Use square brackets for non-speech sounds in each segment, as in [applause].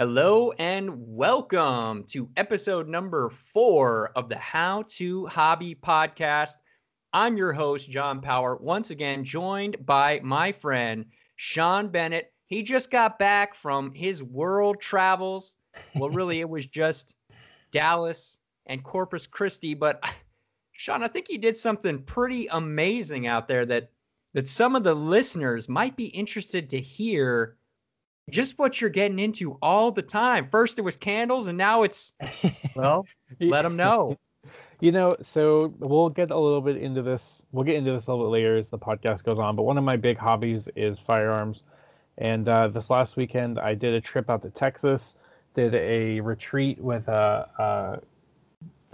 Hello and welcome to episode number four of the How to Hobby podcast. I'm your host, John Power, once again joined by my friend, Sean Bennett. He just got back from his world travels. Well, really, it was just Dallas and Corpus Christi, but Sean, I think he did something pretty amazing out there that that some of the listeners might be interested to hear just what you're getting into all the time. First it was candles, and now it's [laughs] well, let them know. [laughs] You know, so we'll get a little bit into this. We'll get into this a little bit later as the podcast goes on. But one of my big hobbies is firearms, and uh, this last weekend I did a trip out to Texas. Did a retreat with a,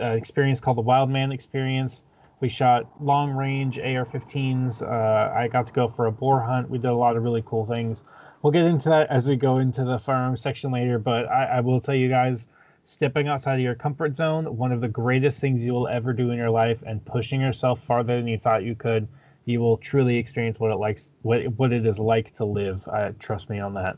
a, a experience called the Wildman Experience. We shot long range AR-15s. Uh, I got to go for a boar hunt. We did a lot of really cool things we'll get into that as we go into the firearms section later. But I, I will tell you guys, stepping outside of your comfort zone, one of the greatest things you will ever do in your life, and pushing yourself farther than you thought you could, you will truly experience what it likes, what what it is like to live. Uh, trust me on that.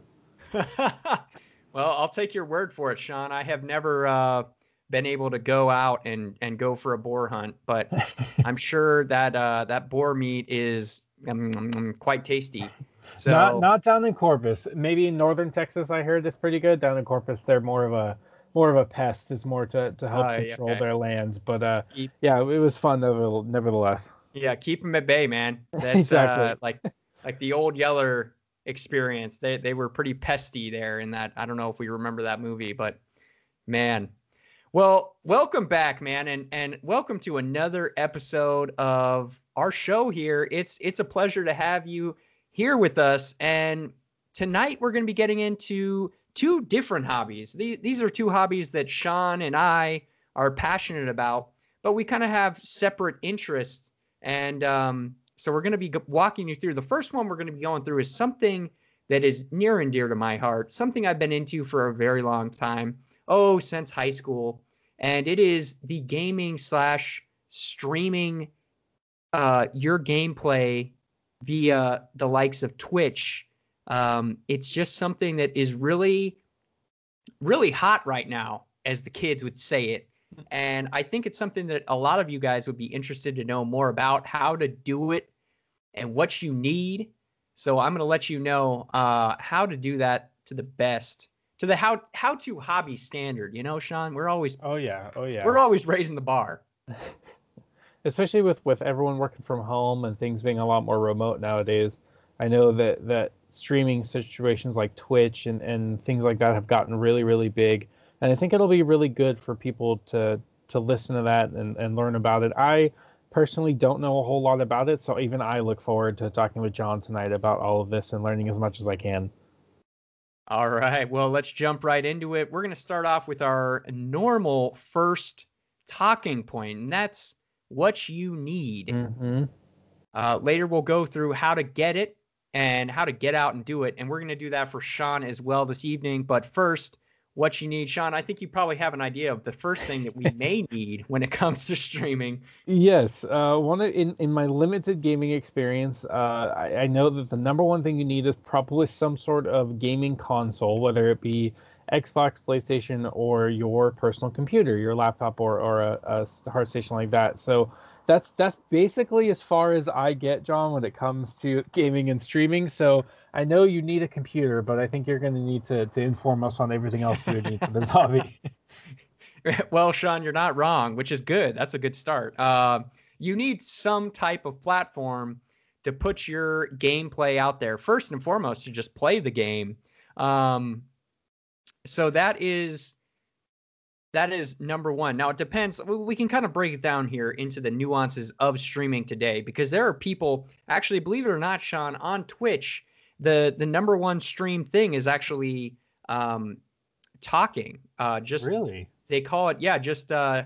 [laughs] well, I'll take your word for it, Sean. I have never uh, been able to go out and and go for a boar hunt, but [laughs] I'm sure that uh, that boar meat is um, quite tasty. So not not down in Corpus. Maybe in northern Texas, I heard it's pretty good. Down in Corpus, they're more of a more of a pest. It's more to, to help uh, control okay. their lands. But uh, keep, yeah, it was fun nevertheless. Yeah, keep them at bay, man. [laughs] That's uh, exactly. uh, like like the old Yeller experience. They they were pretty pesty there in that. I don't know if we remember that movie, but man. Well, welcome back, man, and and welcome to another episode of our show here. It's it's a pleasure to have you here with us. And tonight we're going to be getting into two different hobbies. These are two hobbies that Sean and I are passionate about, but we kind of have separate interests. And um, so we're going to be walking you through. The first one we're going to be going through is something that is near and dear to my heart, something I've been into for a very long time. Oh, since high school. And it is the gaming slash streaming uh, your gameplay via the likes of Twitch. Um, it's just something that is really, really hot right now, as the kids would say it. And I think it's something that a lot of you guys would be interested to know more about how to do it and what you need. So I'm going to let you know uh, how to do that to the best, to the how how to hobby standard. You know, Sean, we're always oh yeah oh yeah we're always raising the bar. [laughs] especially with with everyone working from home and things being a lot more remote nowadays i know that that streaming situations like twitch and and things like that have gotten really really big. And i think it'll be really good for people to to listen to that and and learn about it. I personally don't know a whole lot about it so even i look forward to talking with john tonight about all of this and learning as much as i can. All right. Well let's jump right into it. We're going to start off with our normal first talking point and that's what you need. Mm-hmm. Uh, later, we'll go through how to get it and how to get out and do it. And we're going to do that for Sean as well this evening. But first, what you need, Sean, I think you probably have an idea of the first thing that we [laughs] may need when it comes to streaming. Yes. Uh, one in, in my limited gaming experience, uh, I, I know that the number one thing you need is probably some sort of gaming console, whether it be Xbox, PlayStation, or your personal computer, your laptop, or or a, a hard station like that. So that's that's basically as far as I get, John, when it comes to gaming and streaming. So I know you need a computer, but I think you're going to need to to inform us on everything else you need for this [laughs] hobby. [laughs] well, Sean, you're not wrong, which is good. That's a good start. Uh, you need some type of platform to put your gameplay out there. First and foremost, to just play the game. Um, so that is that is number one. Now it depends. We can kind of break it down here into the nuances of streaming today because there are people actually, believe it or not, Sean, on Twitch, the the number one stream thing is actually um, talking. Uh, just really, they call it yeah. Just uh,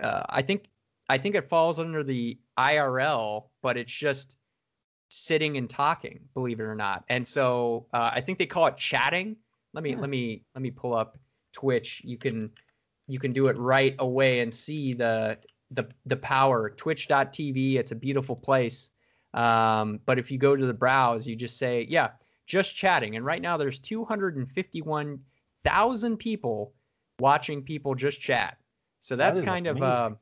uh, I think I think it falls under the IRL, but it's just sitting and talking. Believe it or not, and so uh, I think they call it chatting let me yeah. let me let me pull up Twitch. You can you can do it right away and see the the the power. Twitch.tv. It's a beautiful place. Um, but if you go to the browse, you just say, yeah, just chatting. And right now there's 251 thousand people watching people just chat. So that's that kind amazing. of uh,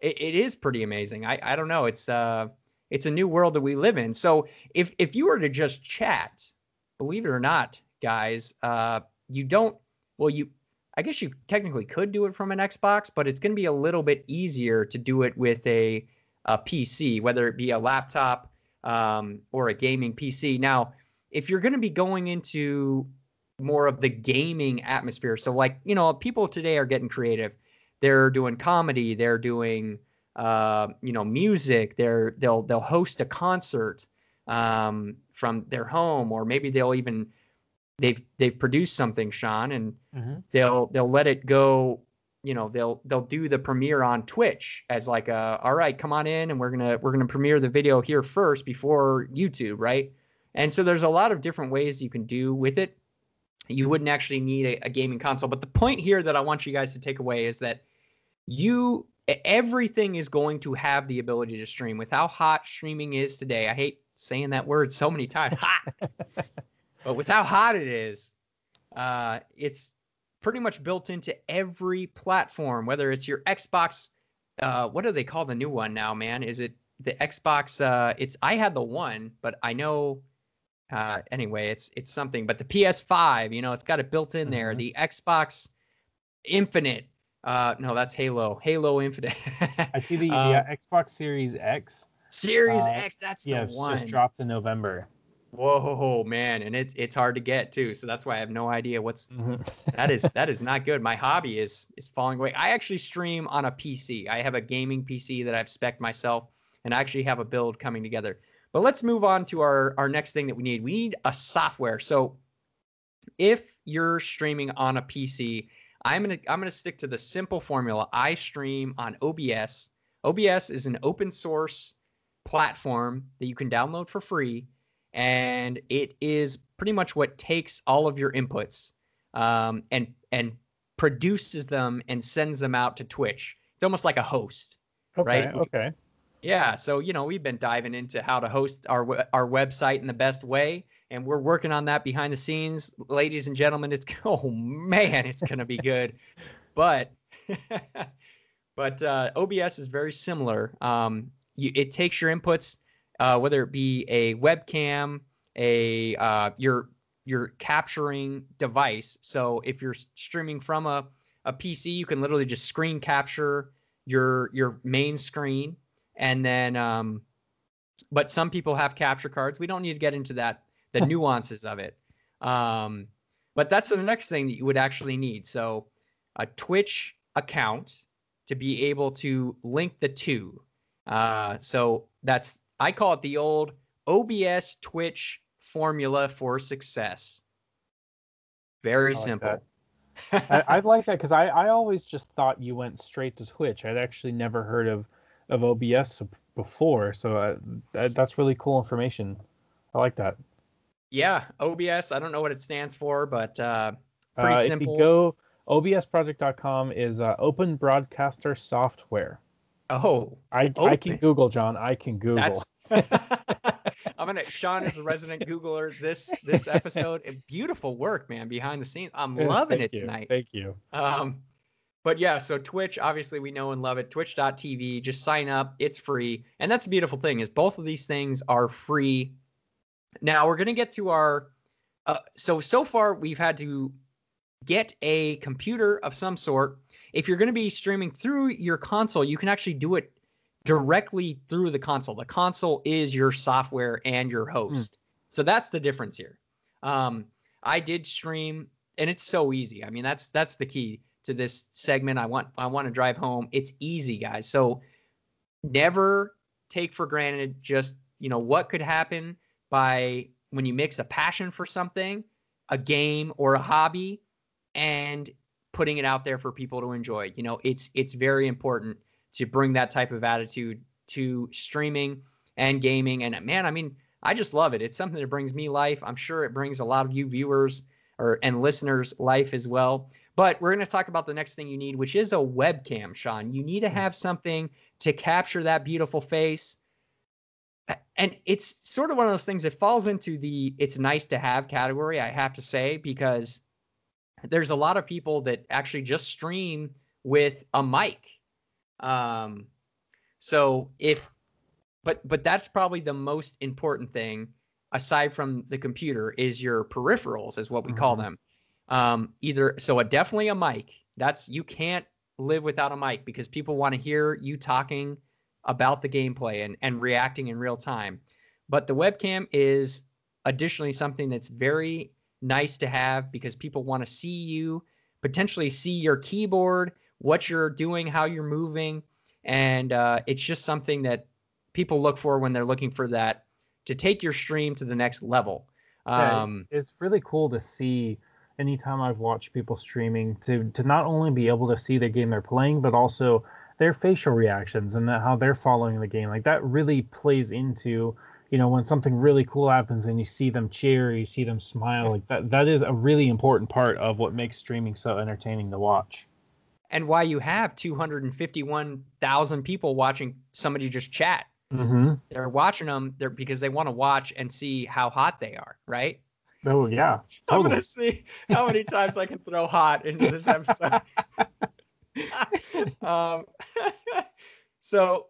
it, it is pretty amazing. I I don't know. It's uh it's a new world that we live in. So if if you were to just chat, believe it or not, guys, uh, you don't. Well, you I guess you technically could do it from an Xbox, but it's going to be a little bit easier to do it with a, a PC, whether it be a laptop um, or a gaming PC. Now, if you're going to be going into more of the gaming atmosphere, so like you know, people today are getting creative. They're doing comedy. They're doing uh, you know music. They're they'll they'll host a concert um, from their home, or maybe they'll even they've they've produced something, Sean, and mm-hmm. they'll they'll let it go. You know, they'll they'll do the premiere on Twitch as like a all right, come on in, and we're gonna we're gonna premiere the video here first before YouTube, right? And so there's a lot of different ways you can do with it. You wouldn't actually need a, a gaming console, but the point here that I want you guys to take away is that you everything is going to have the ability to stream with how hot streaming is today. I hate saying that word so many times. [laughs] Hot. But with how hot it is, uh, it's pretty much built into every platform, whether it's your Xbox. Uh, what do they call the new one now, man? Is it the Xbox? Uh, it's I had the one, but I know. Uh, anyway, it's it's something. But the PS5, you know, it's got it built in there. Mm-hmm. The Xbox Infinite. Uh, no, that's Halo. Halo Infinite. I see the, [laughs] um, the Xbox Series X. Series uh, X. That's yeah, the one. just dropped in November. Whoa, man, and it's it's hard to get too. So that's why I have no idea what's mm-hmm. [laughs] that is that is not good. My hobby is is falling away. I actually stream on a PC. I have a gaming PC that I've spec myself, and I actually have a build coming together. But let's move on to our our next thing that we need. We need a software. So if you're streaming on a PC, I'm gonna I'm gonna stick to the simple formula. I stream on OBS. OBS is an open source platform that you can download for free and it is pretty much what takes all of your inputs um, and and produces them and sends them out to Twitch. It's almost like a host, okay, right? Okay. Yeah, so you know we've been diving into how to host our our website in the best way, and we're working on that behind the scenes, ladies and gentlemen. It's [laughs] oh man, it's gonna be good, [laughs] but [laughs] but uh, OBS is very similar. Um, you, it takes your inputs uh, whether it be a webcam, a uh, your your capturing device. So if you're streaming from a, a PC, you can literally just screen capture your your main screen, and then um, but some people have capture cards. We don't need to get into that the [laughs] nuances of it. Um, but that's the next thing that you would actually need. So a Twitch account to be able to link the two. Uh, so that's I call it the old OBS Twitch formula for success. Very like simple. I, I like that because I, I always just thought you went straight to Twitch. I'd actually never heard of, of OBS before. So uh, that, that's really cool information. I like that. Yeah, OBS. I don't know what it stands for, but uh, pretty uh, simple. If you go, obsproject.com is uh, Open Broadcaster Software. Oh, I, I can Google, John. I can Google. That's [laughs] I'm gonna. Sean is a resident Googler. This this episode, beautiful work, man, behind the scenes. I'm loving it you. tonight. Thank you. Um, but yeah, so Twitch, obviously we know and love it. Twitch.tv, just sign up. It's free, and that's a beautiful thing. Is both of these things are free. Now we're gonna get to our. Uh, so so far we've had to get a computer of some sort. If you're going to be streaming through your console, you can actually do it directly through the console. The console is your software and your hmm. host. Mm. So that's the difference here. Um, I did stream, and it's so easy. I mean, that's that's the key to this segment. I want I want to drive home. It's easy, guys. So never take for granted just you know what could happen by when you mix a passion for something, a game or a hobby, and putting it out there for people to enjoy. You know, it's it's very important to bring that type of attitude to streaming and gaming. And man, I mean, I just love it. It's something that brings me life. I'm sure it brings a lot of you viewers or and listeners life as well. But we're going to talk about the next thing you need, which is a webcam, Sean. You need to hmm. have something to capture that beautiful face. And it's sort of one of those things that falls into the it's nice to have category, I have to say, because there's a lot of people that actually just stream with a mic. Um, so if, but but that's probably the most important thing aside from the computer is your peripherals, is what we mm-hmm. call them. Um, either so a definitely a mic. That's you can't live without a mic because people want to hear you talking about the gameplay and, and reacting in real time. But the webcam is additionally something that's very nice to have because people want to see you, potentially see your keyboard, what you're doing, how you're moving. And uh, it's just something that people look for when they're looking for that to take your stream to the next level. Um, yeah, it's really cool to see anytime I've watched people streaming to to not only be able to see the game they're playing, but also their facial reactions and how they're following the game. Like that really plays into you know when something really cool happens and you see them cheer, you see them smile. Like that that is a really important part of what makes streaming so entertaining to watch. And why you have 251,000 people watching somebody just chat. Mm-hmm. They're watching them there because they want to watch and see how hot they are, right? Oh yeah. Totally. [laughs] I'm gonna see how many times I can throw hot into this episode. [laughs] um, [laughs] so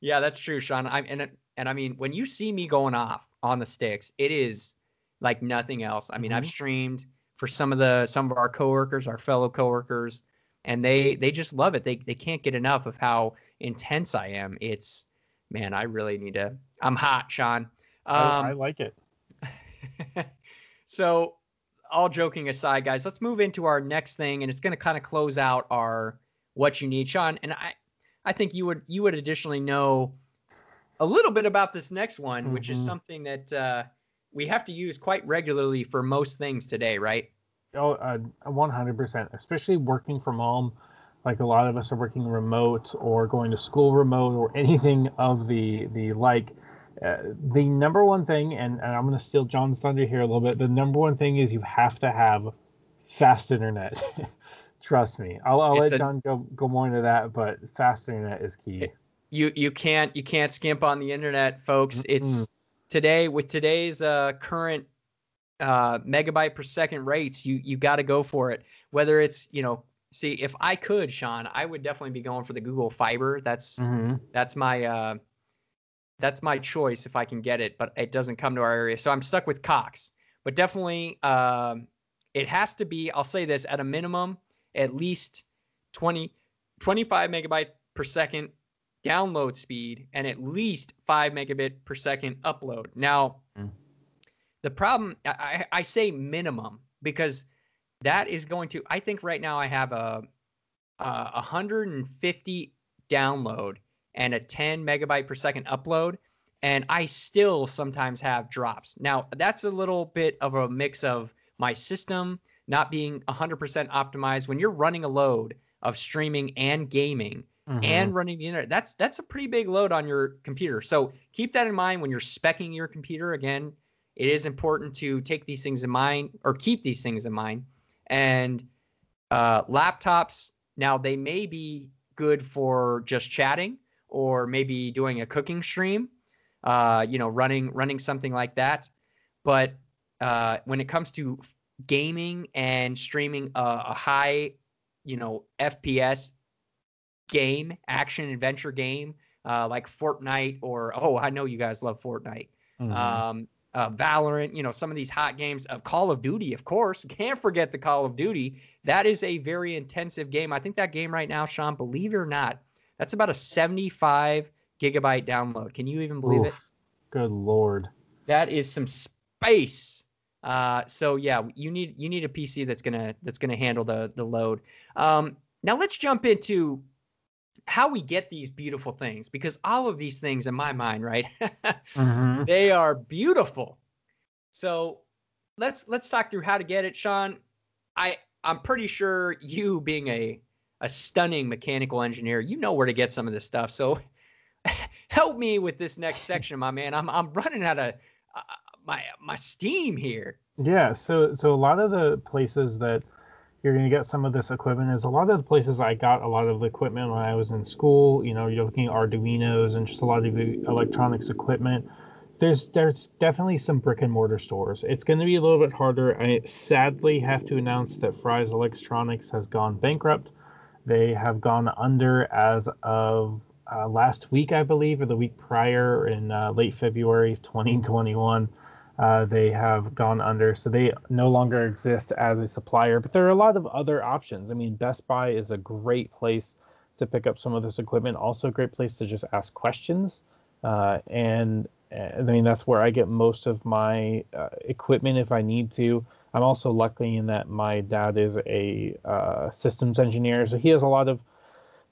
yeah, that's true, Sean. I'm and and I mean when you see me going off on the sticks, it is like nothing else. I mean, mm-hmm. I've streamed for some of the some of our coworkers, our fellow coworkers, and they they just love it. They they can't get enough of how intense I am. It's man, I really need to. I'm hot, Sean. Um, I, I like it. [laughs] so, all joking aside, guys, let's move into our next thing, and it's going to kind of close out our what you need, Sean. And I, I think you would you would additionally know a little bit about this next one, mm-hmm. which is mm-hmm. something that uh, we have to use quite regularly for most things today, right? Oh, uh, 100%. Especially working from home, like a lot of us are working remote or going to school remote or anything of the the like uh, the number one thing, and, and I'm going to steal John's thunder here a little bit. The number one thing is you have to have fast internet. [laughs] Trust me. I'll, I'll let a, John go go more into that, but fast internet is key. You you can't you can't skimp on the internet, folks. Mm-hmm. It's today with today's uh, current uh, megabyte per second rates. You you got to go for it. Whether it's you know see if I could, Sean, I would definitely be going for the Google Fiber. That's mm-hmm. that's my uh, that's my choice if I can get it, but it doesn't come to our area. So I'm stuck with Cox. But definitely, um, it has to be, I'll say this, at a minimum, at least 20, 25 megabyte per second download speed and at least 5 megabit per second upload. Now, mm. The problem, I, I say minimum because that is going to, I think right now I have a, a 150 download and a 10 megabyte per second upload and I still sometimes have drops. Now, that's a little bit of a mix of my system not being 100% optimized when you're running a load of streaming and gaming mm-hmm. and running the internet. That's that's a pretty big load on your computer. So, keep that in mind when you're specing your computer again. It is important to take these things in mind or keep these things in mind. And uh, laptops, now they may be good for just chatting, or maybe doing a cooking stream, uh, you know, running running something like that. But uh, when it comes to gaming and streaming a, a high, you know, FPS game, action adventure game uh, like Fortnite or oh, I know you guys love Fortnite. Mm-hmm. Um, uh, Valorant, you know, some of these hot games of Call of Duty, of course. Can't forget the Call of Duty. That is a very intensive game. I think that game right now, Sean, believe it or not, that's about a 75 gigabyte download. Can you even believe Oof, it? Good lord. That is some space. Uh, so yeah, you need you need a PC that's gonna that's gonna handle the the load. Um, now let's jump into how we get these beautiful things because all of these things in my mind, right? [laughs] mm-hmm. They are beautiful. So let's let's talk through how to get it, Sean. I I'm pretty sure you being a a stunning mechanical engineer. You know where to get some of this stuff. So [laughs] help me with this next [laughs] section, my man. I'm I'm running out of uh, my my steam here. Yeah. So so a lot of the places that you're going to get some of this equipment is a lot of the places I got a lot of the equipment when I was in school. You know, you're looking at Arduino's and just a lot of the electronics equipment. there's there's definitely some brick and mortar stores. It's going to be a little bit harder. I sadly have to announce that Fry's Electronics has gone bankrupt. They have gone under as of uh, last week, I believe, or the week prior in uh, late February 2021. Uh, they have gone under, so they no longer exist as a supplier. But there are a lot of other options. I mean, Best Buy is a great place to pick up some of this equipment. Also, a great place to just ask questions. Uh, and I mean, that's where I get most of my uh, equipment if I need to. I'm also lucky in that my dad is a uh, systems engineer, so he has a lot of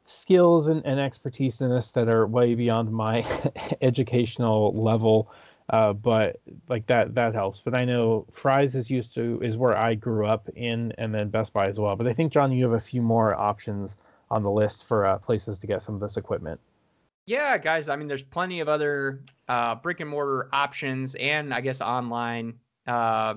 skills and, and expertise in this that are way beyond my [laughs] educational level. Uh, but like that that helps. But I know Fry's is used to is where I grew up in, and then Best Buy as well. But I think John, you have a few more options on the list for uh, places to get some of this equipment. Yeah, guys. I mean, there's plenty of other uh, brick and mortar options, and I guess online, uh,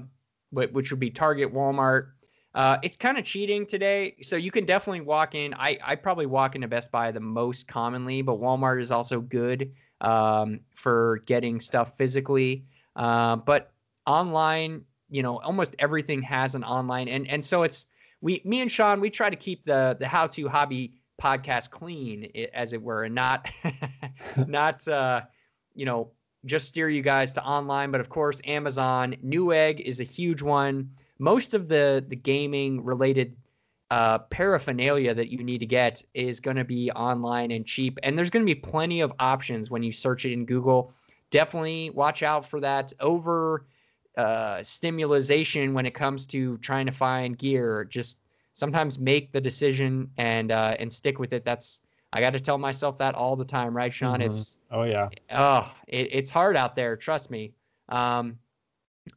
which would be Target, Walmart. Uh, it's kind of cheating today, so you can definitely walk in. I I probably walk into Best Buy the most commonly, but Walmart is also good um, for getting stuff physically. Uh, but online, you know, almost everything has an online, and and so it's we, me and Sean, we try to keep the the how to hobby podcast clean, as it were, and not [laughs] not uh, you know just steer you guys to online. But of course, Amazon Newegg is a huge one. Most of the the gaming related uh, paraphernalia that you need to get is going to be online and cheap, and there's going to be plenty of options when you search it in Google. Definitely watch out for that over uh, stimulation when it comes to trying to find gear. Just sometimes make the decision and uh, and stick with it. That's I got to tell myself that all the time, right, Sean? Mm-hmm. It's oh yeah, oh it, it's hard out there. Trust me. Um,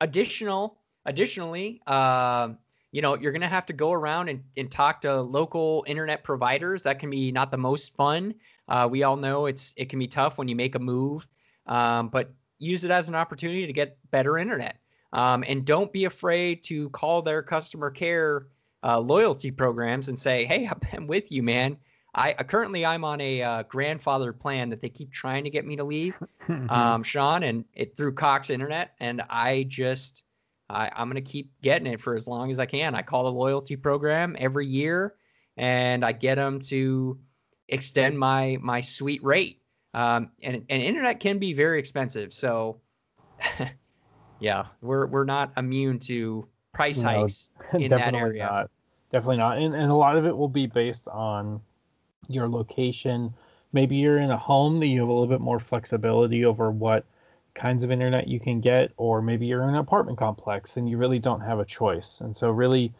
additional, additionally, uh, you know, you're gonna have to go around and, and talk to local internet providers. That can be not the most fun. Uh, we all know it's it can be tough when you make a move, um, but use it as an opportunity to get better internet. Um, and don't be afraid to call their customer care uh, loyalty programs and say, "Hey, [laughs] I'm with you, man." I uh, currently I'm on a uh, grandfather plan that they keep trying to get me to leave, [laughs] um, Sean, and it through Cox Internet, and I just I, I'm gonna keep getting it for as long as I can. I call the loyalty program every year, and I get them to extend my my sweet rate. Um, and and internet can be very expensive, so [laughs] yeah, we're we're not immune to price hikes [laughs] no, in that area. Not. Definitely not. And, and a lot of it will be based on your location. Maybe you're in a home that you have a little bit more flexibility over what kinds of internet you can get, or maybe you're in an apartment complex and you really don't have a choice. And so, really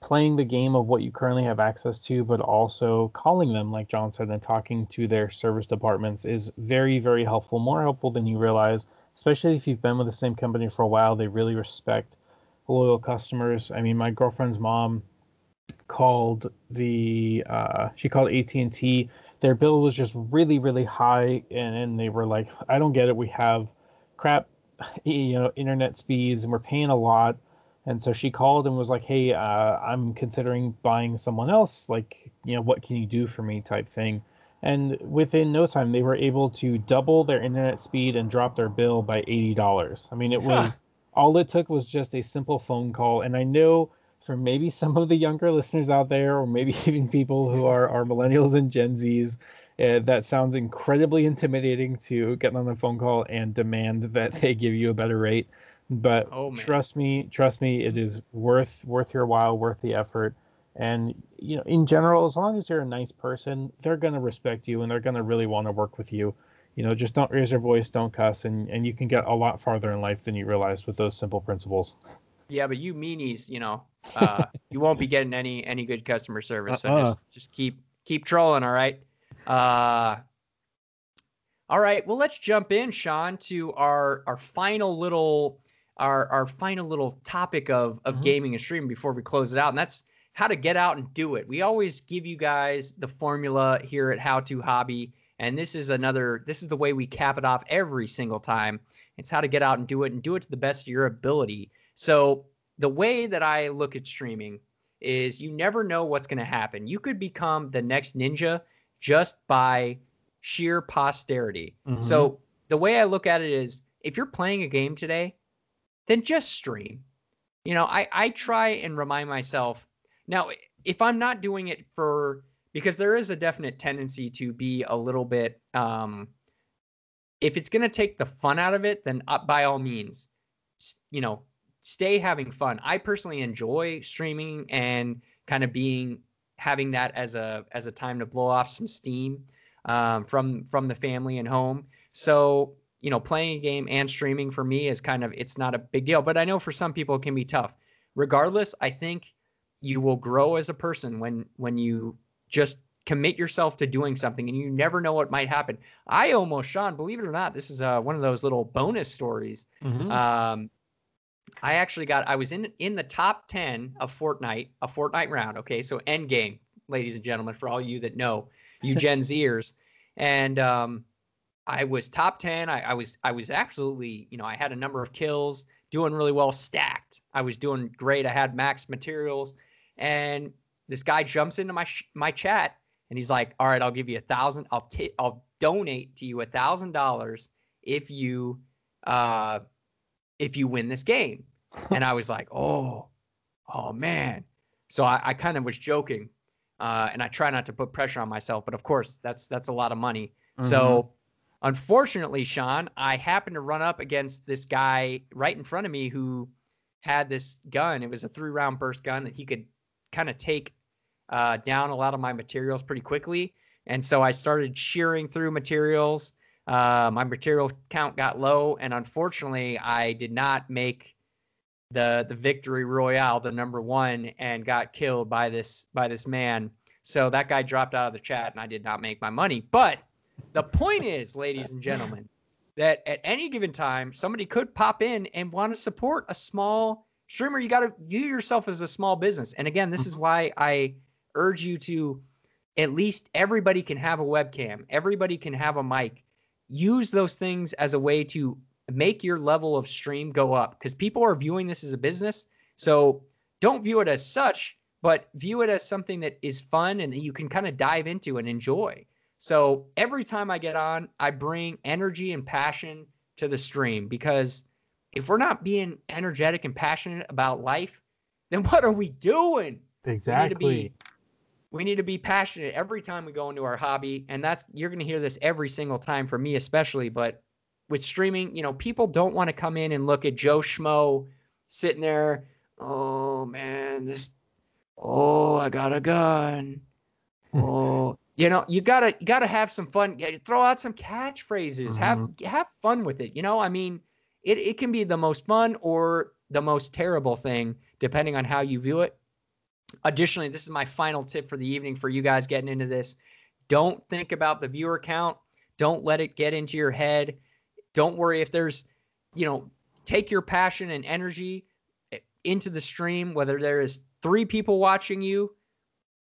playing the game of what you currently have access to, but also calling them, like John said, and talking to their service departments is very, very helpful, more helpful than you realize, especially if you've been with the same company for a while. They really respect loyal customers. I mean, my girlfriend's mom called the uh, she called AT&T. Their bill was just really really high, and, and they were like, "I don't get it. We have crap, [laughs] you know, internet speeds, and we're paying a lot." And so she called and was like, "Hey, uh, I'm considering buying someone else. Like, you know, what can you do for me?" Type thing. And within no time, they were able to double their internet speed and drop their bill by eighty dollars. I mean, it was all it took was just a simple phone call. And I know for maybe [laughs] some of the younger listeners out there, or maybe [laughs] even people who are, are millennials and Gen Zs, uh, that sounds incredibly intimidating to get on a phone call and demand that they give you a better rate. But oh, trust me, trust me, it is worth worth your while, worth the effort. And you know, in general, as long as you're a nice person, they're gonna respect you and they're gonna really want to work with you you know just don't raise your voice don't cuss and and you can get a lot farther in life than you realize with those simple principles yeah but you meanies you know uh, you won't be getting any any good customer service so uh-uh. just just keep keep trolling all right uh all right well let's jump in sean to our our final little our our final little topic of of mm-hmm. gaming and streaming before we close it out and that's how to get out and do it we always give you guys the formula here at how to hobby and this is another, this is the way we cap it off every single time. It's how to get out and do it and do it to the best of your ability. So the way that I look at streaming is you never know what's going to happen. You could become the next ninja just by sheer posterity. Mm-hmm. So the way I look at it is if you're playing a game today, then just stream. You know, I I try and remind myself now if I'm not doing it for because there is a definite tendency to be a little bit um if it's going to take the fun out of it then uh, by all means you know stay having fun i personally enjoy streaming and kind of being having that as a as a time to blow off some steam um, from from the family and home so you know playing a game and streaming for me is kind of it's not a big deal but i know for some people it can be tough regardless i think you will grow as a person when when you just commit yourself to doing something and you never know what might happen. I almost, Sean, believe it or not, this is uh, one of those little bonus stories. Mm-hmm. Um, I actually got, I was in in the top 10 of Fortnite, a Fortnite round. Okay. So end game, ladies and gentlemen, for all you that know, you [laughs] Gen Zers. And um, I was top 10. I, I was, I was absolutely, you know, I had a number of kills, doing really well, stacked. I was doing great. I had max materials. And this guy jumps into my sh- my chat and he's like, "All right, I'll give you a thousand. I'll take. I'll donate to you a thousand dollars if you uh if you win this game." and I was like, "Oh, oh man." So I, I kind of was joking, uh, and I try not to put pressure on myself, but of course that's that's a lot of money. Mm-hmm. So unfortunately, Sean, I happened to run up against this guy right in front of me who had this gun. It was a three round burst gun that he could kind of take uh, down a lot of my materials pretty quickly. And so I started shearing through materials. Uh, my material count got low, and unfortunately, I did not make the the victory royale, the number one, and got killed by this by this man. So that guy dropped out of the chat, and I did not make my money. But the point is, ladies and gentlemen, that at any given time, somebody could pop in and want to support a small streamer. You got to view yourself as a small business. And again, this is mm-hmm. why I urge you to at least everybody can have a webcam, everybody can have a mic. Use those things as a way to make your level of stream go up because people are viewing this as a business. So don't view it as such, but view it as something that is fun and that you can kind of dive into and enjoy. So every time I get on, I bring energy and passion to the stream because if we're not being energetic and passionate about life, then what are we doing? Exactly we need to be passionate every time we go into our hobby and that's you're going to hear this every single time for me especially but with streaming you know people don't want to come in and look at joe schmo sitting there oh man this oh i got a gun oh you know you gotta you gotta have some fun throw out some catchphrases mm-hmm. have have fun with it you know i mean it, it can be the most fun or the most terrible thing depending on how you view it Additionally, this is my final tip for the evening for you guys getting into this. Don't think about the viewer count. Don't let it get into your head. Don't worry if there's, you know, take your passion and energy eh, into the stream, whether there is three people watching you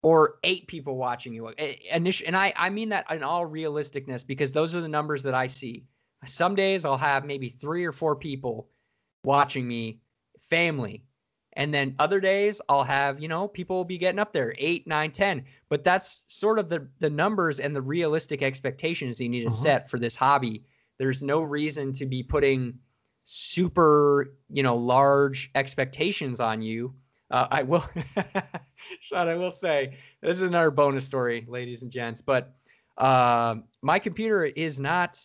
or eight people watching you. Eh, and I, I mean that in all realisticness because those are the numbers that I see. Some days I'll have maybe three or four people watching me, family, and then other days I'll have, you know, people will be getting up there eight, nine, 10. But that's sort of the the numbers and the realistic expectations you need to uh-huh. set for this hobby. There's no reason to be putting super, you know, large expectations on you. Uh, I will, [laughs] Sean, I will say this is another bonus story, ladies and gents. But uh, my computer is not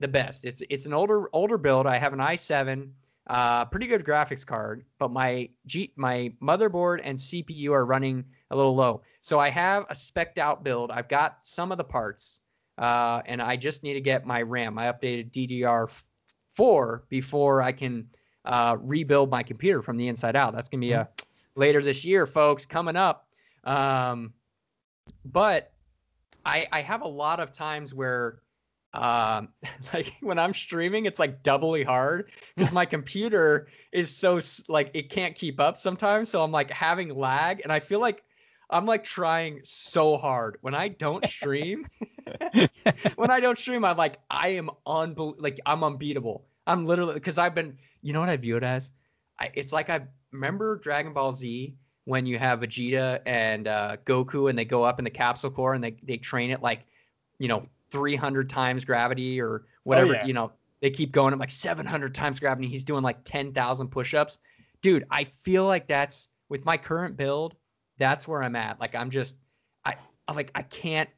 the best. It's it's an older older build. I have an i7 uh, pretty good graphics card, but my G my motherboard and CPU are running a little low. So I have a specced out build. I've got some of the parts, uh, and I just need to get my RAM, my updated DDR4, before I can uh, rebuild my computer from the inside out. That's gonna be a later this year, folks, coming up. Um, but I I have a lot of times where um [laughs] like when i'm streaming it's like doubly hard [laughs] because my computer is so like it can't keep up sometimes so i'm like having lag and i feel like i'm like trying so hard. When i don't [laughs] stream when i don't stream i'm like i am unbel- like i'm unbeatable. I'm literally because i've been you know what i view it as? I, it's like i remember dragon ball z when you have vegeta and uh, goku and they go up in the Capsule Corp and they, they train it like you know 300 times gravity or oh, whatever, oh, yeah. you know, they keep going. I'm like 700 times gravity. He's doing like 10,000 push-ups. Dude, I feel like that's with my current build. That's where I'm at. Like I'm just, I like I can't.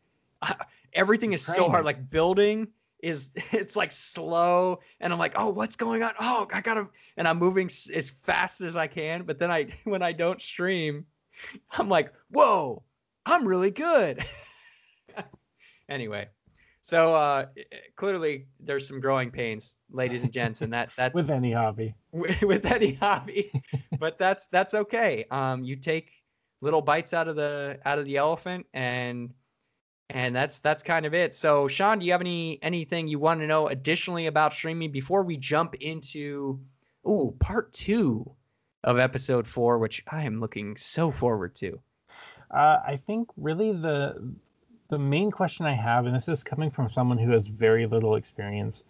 Uh, [laughs] everything is so hard. Like building is [laughs] it's like slow and i'm like oh what's going on oh i gotta and i'm moving as fast as i can but then i [laughs] when i don't stream i'm like whoa i'm really good anyway so uh clearly there's some growing pains ladies and gents and that that [laughs] with any hobby [laughs] with, with any hobby [laughs] but that's that's okay um you take little bites out of the out of the elephant and and that's that's kind of it. So, Sean, do you have any anything you want to know additionally about streaming before we jump into oh part two of episode four, which I am looking so forward to? Uh, I think really the the main question I have, and this is coming from someone who has very little experience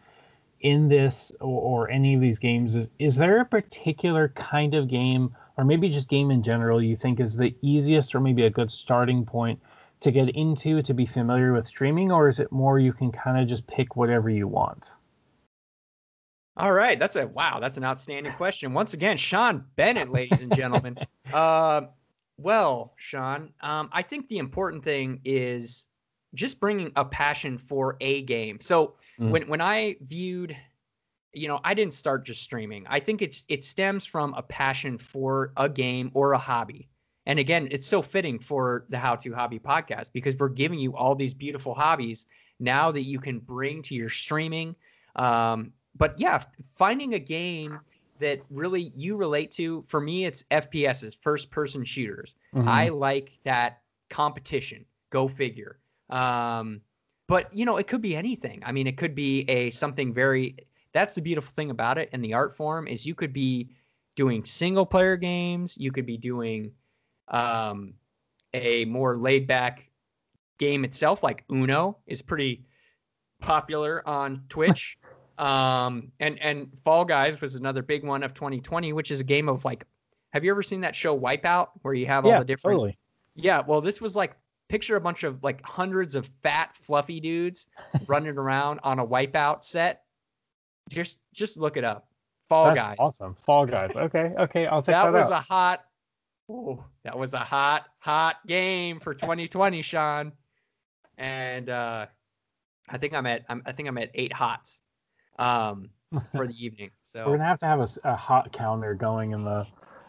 in this or, or any of these games, is is there a particular kind of game, or maybe just game in general, you think is the easiest or maybe a good starting point? to get into to be familiar with streaming, or is it more you can kind of just pick whatever you want? All right, that's a wow, that's an outstanding question. Once again, Sean Bennett, ladies and gentlemen. [laughs] uh, well, Sean, um, I think the important thing is just bringing a passion for a game. So mm. when when I viewed, you know, I didn't start just streaming. I think it's it stems from a passion for a game or a hobby. And again, it's so fitting for the How to Hobby podcast because we're giving you all these beautiful hobbies now that you can bring to your streaming. Um, but yeah, finding a game that really you relate to. For me, it's FPSs, first person shooters. Mm-hmm. I like that competition. Go figure. Um, but you know, it could be anything. I mean, it could be a something very. That's the beautiful thing about it, and the art form is you could be doing single player games. You could be doing um, a more laid back game itself, like Uno, is pretty popular on Twitch. [laughs] um, and and Fall Guys was another big one of 2020, which is a game of like, have you ever seen that show Wipeout, where you have all yeah, the different? Totally. Yeah, well, this was like picture a bunch of like hundreds of fat, fluffy dudes [laughs] running around on a Wipeout set. Just just look it up. Fall That's Guys. Awesome. Fall Guys. Okay. Okay. I'll check that, that was out. a hot Oh, that was a hot, hot game for 2020, Sean. And uh, I think I'm at I'm, I think I'm at eight hots um, for the [laughs] evening. So we're gonna have to have a, a, hot counter going in the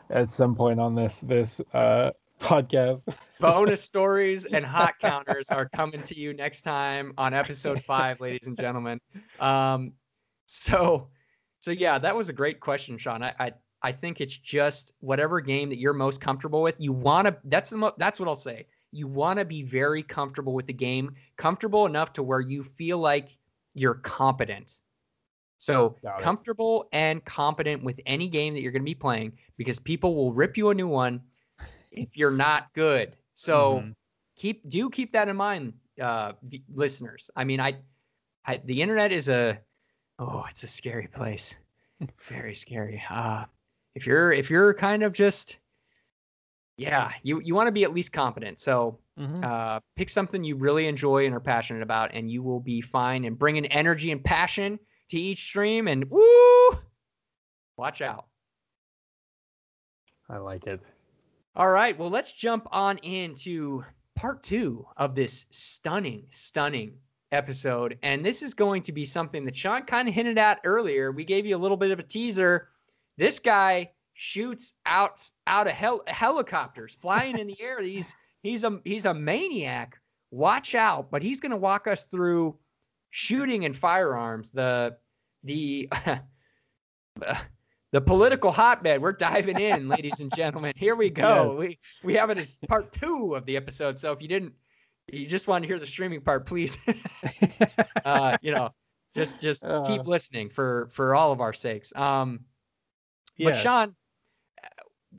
at some point on this this uh, podcast. [laughs] Bonus stories and hot counters are coming to you next time on episode five, ladies and gentlemen. Um, so so yeah, that was a great question, Sean. I, I I think it's just whatever game that you're most comfortable with. You want to. That's the. Mo- that's what I'll say. You want to be very comfortable with the game, comfortable enough to where you feel like you're competent. So comfortable and competent with any game that you're going to be playing, because people will rip you a new one if you're not good. So mm-hmm. keep do keep that in mind, uh, listeners. I mean, I, I the internet is a oh, it's a scary place, [laughs] very scary. Uh, if you're if you're kind of just yeah you you want to be at least competent so mm-hmm. uh, pick something you really enjoy and are passionate about and you will be fine and bring an energy and passion to each stream and woo watch out i like it all right well let's jump on into part two of this stunning stunning episode and this is going to be something that sean kind of hinted at earlier we gave you a little bit of a teaser this guy shoots out out of hel- helicopters flying in the [laughs] air. He's he's a he's a maniac. Watch out! But he's going to walk us through shooting and firearms. The the [laughs] the political hotbed. We're diving in, [laughs] ladies and gentlemen. Here we go. Yes. We we have it as part two of the episode. So if you didn't, you just want to hear the streaming part, please. [laughs] uh, you know, just just uh, keep listening for for all of our sakes. Um, yeah. But Sean,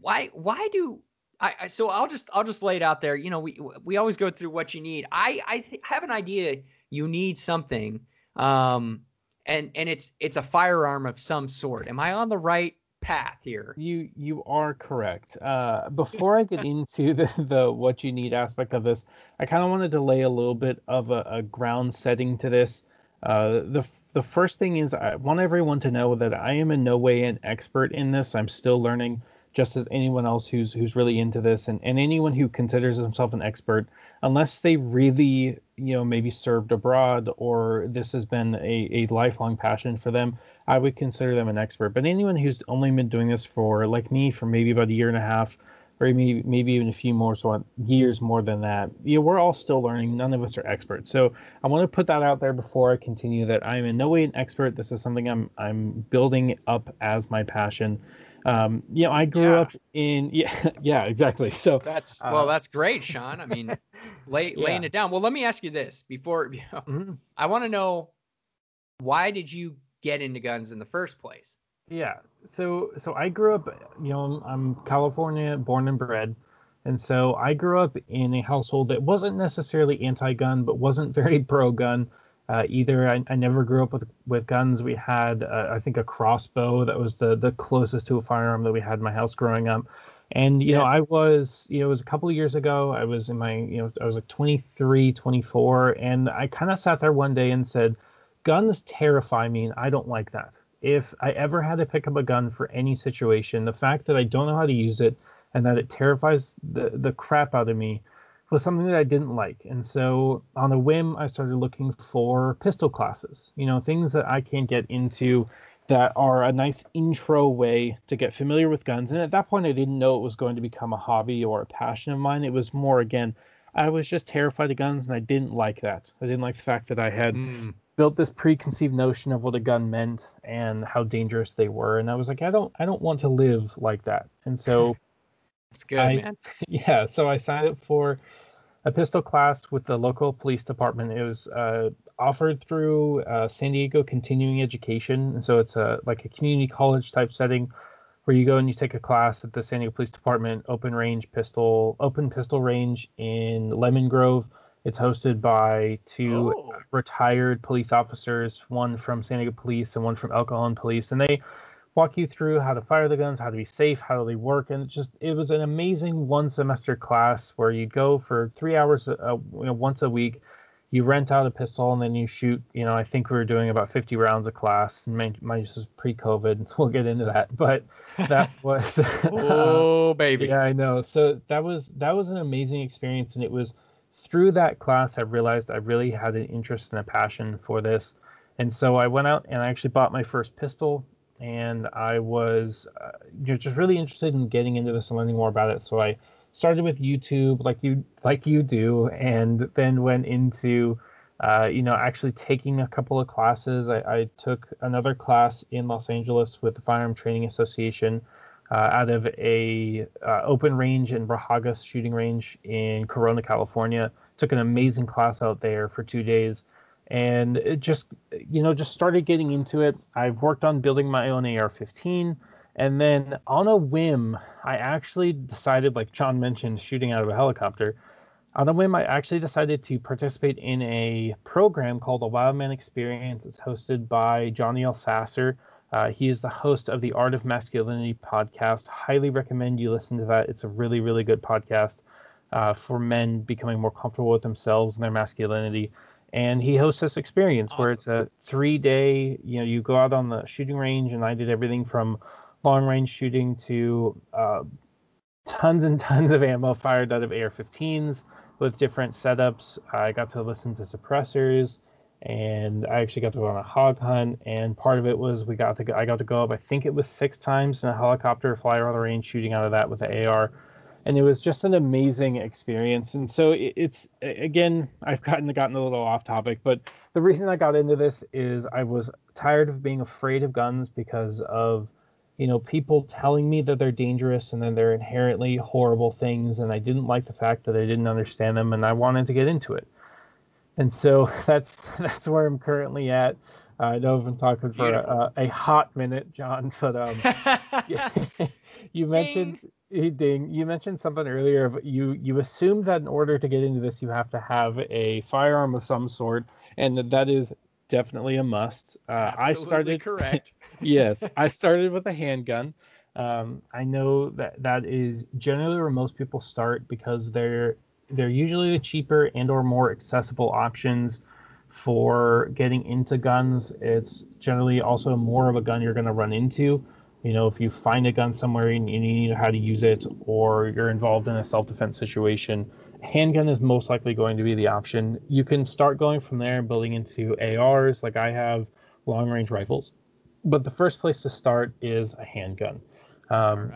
why why do I, I, so I'll just I'll just lay it out there. You know, we we always go through what you need. I I have an idea. You need something, um, and and it's it's a firearm of some sort. Am I on the right path here? You you are correct. Uh, [laughs] before I get into the the what you need aspect of this, I kind of wanted to lay a little bit of a, a ground setting to this. Uh, the the first thing is I want everyone to know that I am in no way an expert in this. I'm still learning just as anyone else who's who's really into this and, and anyone who considers himself an expert unless they really you know maybe served abroad or this has been a, a lifelong passion for them i would consider them an expert. But anyone who's only been doing this for like me for maybe about a year and a half or maybe maybe even a few more so years more than that you know we're all still learning. None of us are experts. So i want to put that out there before i continue that i'm in no way an expert. This is something i'm i'm building up as my passion um, you know, I grew yeah. up in [laughs] yeah, yeah, exactly. So that's uh, well, that's great, Sean. I mean, [laughs] lay, yeah. laying it down. Well, let me ask you this before [laughs] you know, mm-hmm. I want to know why did you get into guns in the first place? Yeah. So so I grew up, you know, I'm California born and bred. And so I grew up in a household that wasn't necessarily anti-gun, but wasn't very pro-gun uh, either. I, I, never grew up with with guns. We had, uh, I think, a crossbow that was the the closest to a firearm that we had in my house growing up. And you yeah. know, I was, you know, it was a couple of years ago. I was in my, you know, I was like 23, 24, and I kind of sat there one day and said, "Guns terrify me, and I don't like that." If I ever had to pick up a gun for any situation, the fact that I don't know how to use it and that it terrifies the the crap out of me was something that I didn't like. And so on a whim, I started looking for pistol classes, you know, things that I can get into that are a nice intro way to get familiar with guns. And at that point, I didn't know it was going to become a hobby or a passion of mine. It was more, again, I was just terrified of guns and I didn't like that. I didn't like the fact that I had mm. built this preconceived notion of what a gun meant and how dangerous they were. And I was like, I don't, I don't want to live like that. And so [laughs] it's good, I, man. [laughs] Yeah. So I signed up for a pistol class with the local police department. It was uh, offered through uh, San Diego Continuing Education, and so it's a like a community college type setting where you go and you take a class at the San Diego Police Department open range pistol open pistol range in Lemon Grove. It's hosted by two oh. retired police officers, one from San Diego Police and one from El Cajon Police, and they walk you through how to fire the guns, how to be safe, how they work, and it just it was an amazing one semester class where you go for three hours uh, you know, once a week. You rent out a pistol and then you shoot. You know, I think we were doing about 50 rounds of class. And mine, mine was pre-COVID. [laughs] We'll get into that, but that [laughs] was [laughs] oh baby. Yeah, I know. So that was that was an amazing experience, and it was through that class I realized I really had an interest and a passion for this. And so I went out and I actually bought my first pistol and I was uh, you know, just really interested in getting into this and learning more about it. So I started with YouTube, like you like you do, and then went into uh, you know actually taking a couple of classes. I, I, took another class in Los Angeles with the Firearm Training Association. Uh, out of a uh, open range in Brahagas shooting range in Corona, California. Took an amazing class out there for two days and it just you know just started getting into it. I've worked on building my own ar-15 and then on a whim i actually decided like john mentioned shooting out of a helicopter. On a whim i actually decided to participate in a program called the wildman experience. It's hosted by johnny elsasser uh, he is the host of the art of masculinity podcast. Highly recommend you listen to that. It's a really really good podcast uh, for men becoming more comfortable with themselves and their masculinity and he hosts this experience awesome. where it's a three day you know you go out on the shooting range and i did everything from long range shooting to uh, tons and [laughs] tons of ammo fired out of ar-15s with different setups i got to listen to suppressors and i actually got to go on a hog hunt and part of it was we got to go, i got to go up i think it was six times in a helicopter fly around the range shooting out of that with the ar and it was just an amazing experience. And so it's again, I've gotten gotten a little off topic, but the reason I got into this is I was tired of being afraid of guns because of you know people telling me that they're dangerous and then they're inherently horrible things, and I didn't like the fact that I didn't understand them, and I wanted to get into it. And so [laughs] that's that's where I'm currently at. Uh, I know I've been talking for a, a, hot minute, John, but um, [laughs] [laughs] you mentioned Hey, Ding, you mentioned something earlier. Of you you assumed that in order to get into this, you have to have a firearm of some sort, and that, that is definitely a must. Uh, I started [laughs] correct. yes, I [laughs] started with a handgun. Um, I know that that is generally where most people start because they're they're usually the cheaper and or more accessible options for getting into guns. It's generally also more of a gun you're going to run into. You know, if you find a gun somewhere and you need to know how to use it, or you're involved in a self defense situation, handgun is most likely going to be the option. You can start going from there and building into ARs, like I have long range rifles. But the first place to start is a handgun. Um,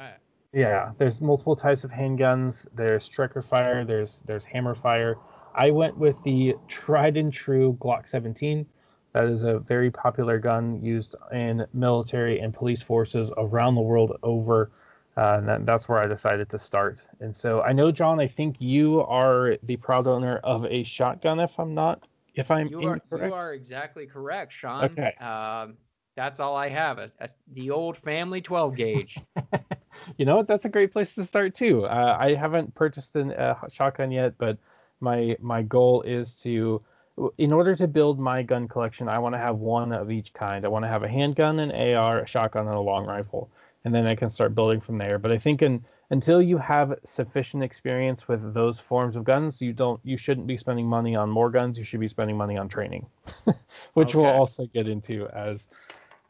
Yeah, there's multiple types of handguns. There's striker fire. There's there's hammer fire. I went with the tried and true Glock 17. That is a very popular gun used in military and police forces around the world over. Uh, and that, that's where I decided to start. And so I know, John, I think you are the proud owner of a shotgun, if I'm not, if I'm you are, incorrect. You are exactly correct, Sean. Okay. Um, that's all I have. A, a, the old family 12 gauge. [laughs] you know what? That's a great place to start too. Uh, I haven't purchased a uh, shotgun yet, but my my goal is to in order to build my gun collection, I want to have one of each kind. I want to have a handgun, an AR, a shotgun, and a long rifle, and then I can start building from there. But I think in, until you have sufficient experience with those forms of guns, you don't you shouldn't be spending money on more guns. You should be spending money on training, [laughs] which okay. we'll also get into as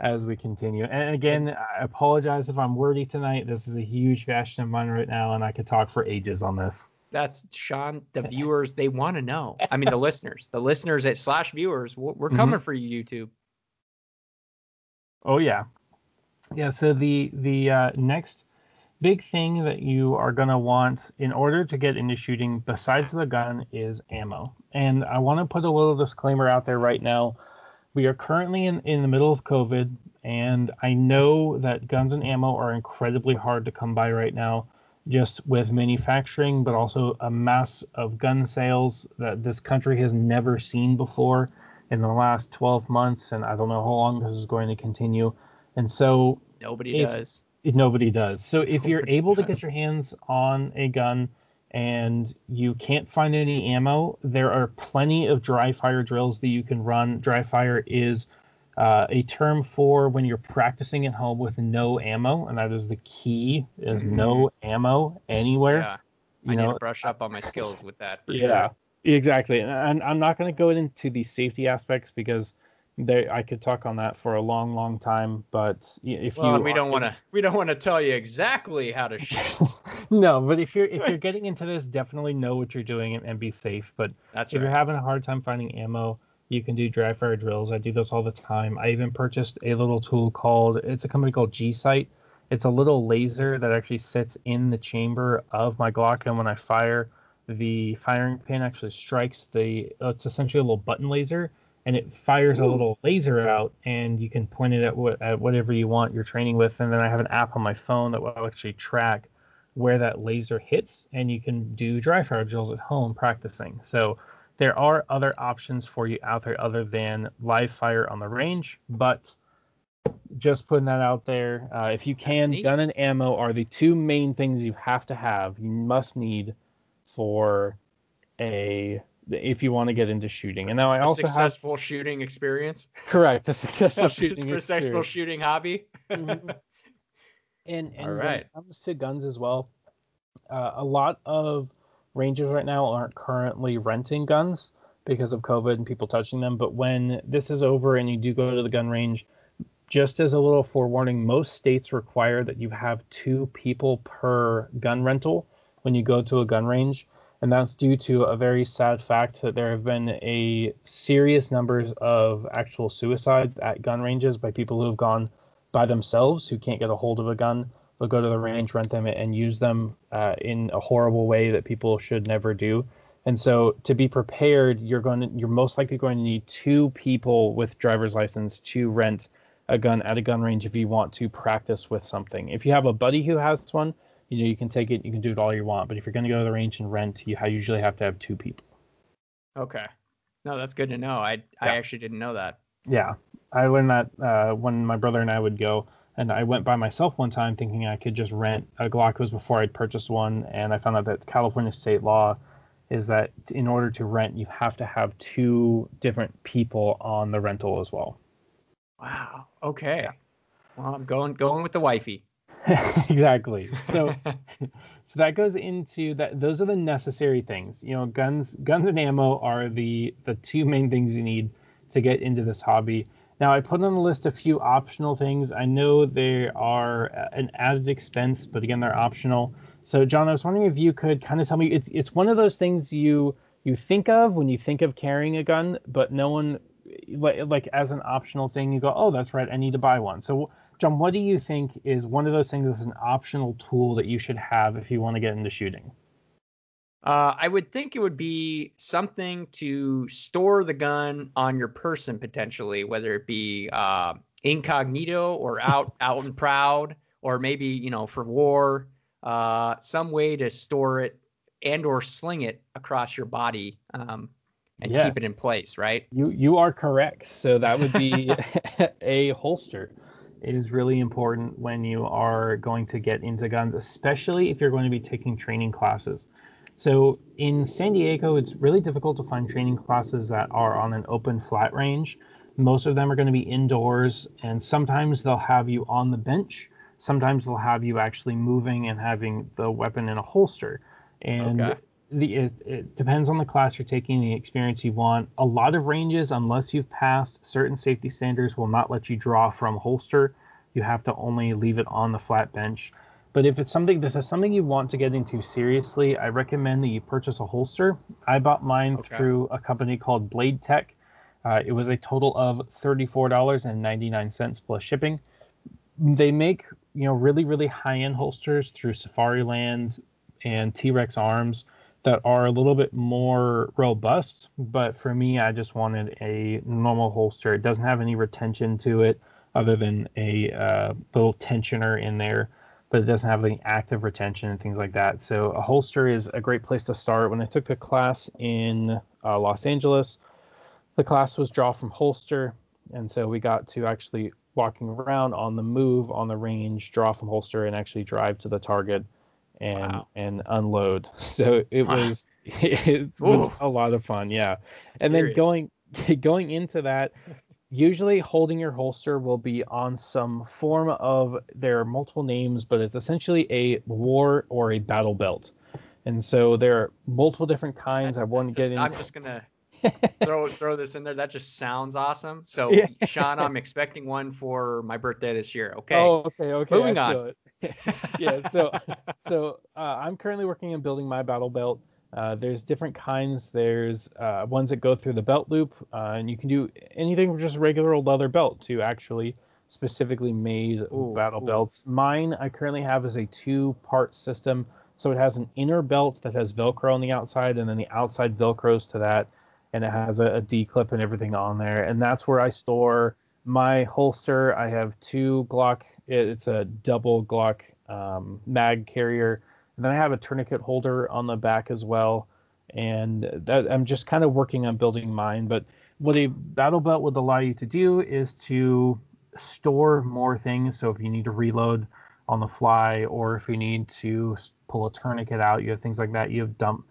as we continue. And again, I apologize if I'm wordy tonight. This is a huge passion of mine right now, and I could talk for ages on this that's Sean. The viewers they want to know. I mean, the [laughs] listeners, the listeners at slash viewers, we're coming mm-hmm. for you, YouTube. Oh yeah, yeah. So the the uh, next big thing that you are gonna want in order to get into shooting, besides the gun, is ammo. And I want to put a little disclaimer out there right now. We are currently in, in the middle of COVID, and I know that guns and ammo are incredibly hard to come by right now just with manufacturing, but also a mass of gun sales that this country has never seen before in the last 12 months. And I don't know how long this is going to continue. And so nobody if, does. If nobody does. So if nobody you're able does. to get your hands on a gun and you can't find any ammo, there are plenty of dry fire drills that you can run. Dry fire is uh, a term for when you're practicing at home with no ammo, and that is the key: is mm-hmm. no ammo anywhere. Yeah, you I know, need to brush up on my skills with that. yeah, sure. exactly. And I'm not going to go into the safety aspects because they I could talk on that for a long, long time. But if well, you, we don't want to, we don't want to tell you exactly how to shoot. [laughs] no, but if you're if you're [laughs] getting into this, definitely know what you're doing and, and be safe. But That's if right. you're having a hard time finding ammo you can do dry fire drills. I do those all the time. I even purchased a little tool called it's a company called G Sight. It's a little laser that actually sits in the chamber of my Glock, and when I fire, the firing pin actually strikes the. It's essentially a little button laser, and it fires Ooh. a little laser out, and you can point it at, what, at whatever you want you're training with. And then I have an app on my phone that will actually track where that laser hits, and you can do dry fire drills at home practicing. So there are other options for you out there other than live fire on the range, but just putting that out there. Uh, if you can, gun and ammo are the two main things you have to have. You must need for a if you want to get into shooting. And now I a also successful have, shooting experience. Correct, a successful [laughs] shooting successful experience. shooting hobby. mm-hmm. [laughs] And and All right. when it comes to guns as well, uh, a lot of ranges right now aren't currently renting guns because of COVID and people touching them. But when this is over and you do go to the gun range, just as a little forewarning, most states require that you have two people per gun rental when you go to a gun range. And that's due to a very sad fact that there have been a serious numbers of actual suicides at gun ranges by people who have gone by themselves who can't get a hold of a gun they'll go to the range, rent them, and use them uh, in a horrible way that people should never do. And so, to be prepared, you're going to you're most likely going to need two people with driver's license to rent a gun at a gun range if you want to practice with something. If you have a buddy who has one, you know you can take it, you can do it all you want. But if you're going to go to the range and rent, you usually have to have two people. Okay, no, that's good to know. I yeah. I actually didn't know that. Yeah, I learned that uh, when my brother and I would go and I went by myself one time thinking I could just rent a Glock. It was before I'd purchased one, and I found out that California state law is that in order to rent, you have to have two different people on the rental as well. Wow. Okay. Well, I'm going going with the wifey. [laughs] exactly. So, [laughs] so that goes into that. Those are the necessary things. You know, guns, guns and ammo are the the two main things you need to get into this hobby. Now, I put on the list a few optional things. I know they are uh, an added expense, but again, they're optional. So, John, I was wondering if you could kind of tell me. It's it's one of those things you you think of when you think of carrying a gun, but no one uh, like like as an optional thing. You go, oh, that's right, I need to buy one. So, John, what do you think is one of those things that's an optional tool that you should have if you want to get into shooting? Uh, I would think it would be something to store the gun on your person potentially, whether it be uh, incognito or out [laughs] out and proud, or maybe you know for war, uh, some way to store it and or sling it across your body um, and yes. keep it in place. Right? You you are correct. So that would be [laughs] [laughs] a holster. It is really important when you are going to get into guns, especially if you're going to be taking training classes so in San Diego, it's really difficult to find training classes that are on an open flat range. Most of them are going to be indoors, and sometimes they'll have you on the bench. Sometimes they'll have you actually moving and having the weapon in a holster. And okay. the, it, it depends on the class you're taking, the experience you want. A lot of ranges, unless you've passed certain safety standards, will not let you draw from holster. You have to only leave it on the flat bench. But if it's something this is something you want to get into seriously, I recommend that you purchase a holster. I bought mine okay. through a company called Blade Tech. Uh, it was a total of thirty-four dollars and ninety-nine cents plus shipping. They make you know really really high-end holsters through Safariland and T-Rex Arms that are a little bit more robust. But for me, I just wanted a normal holster. It doesn't have any retention to it other than a uh, little tensioner in there but it doesn't have any active retention and things like that. So a holster is a great place to start. When I took a class in uh, Los Angeles, the class was draw from holster, and so we got to actually walking around on the move on the range, draw from holster, and actually drive to the target and wow. and unload. [laughs] So it was [laughs] it was Ooh. a lot of fun, yeah. And Serious. then going [laughs] going into that, usually holding your holster will be on some form of there are multiple names but it's essentially a war or a battle belt. And so there are multiple different kinds i won't get in i'm just gonna [laughs] throw throw this in there. That just sounds awesome. So yeah. sean i'm expecting one for my birthday this year okay? Oh okay okay moving on. [laughs] yeah so so uh, i'm currently working on building my battle belt uh, there's different kinds. There's uh, ones that go through the belt loop, uh, and you can do anything from just a regular old leather belt to actually specifically made ooh, battle ooh. belts. Mine I currently have is a two-part system. So it has an inner belt that has Velcro on the outside, and then the outside Velcros to that, and it has a, a D clip and everything on there. And that's where I store my holster. I have two Glock. It's a double Glock um, mag carrier and then I have a tourniquet holder on the back as well. And that, I'm just kind of working on building mine. But what a battle belt would allow you to do is to store more things. So if you need to reload on the fly, or if you need to pull a tourniquet out, you have things like that. You have dump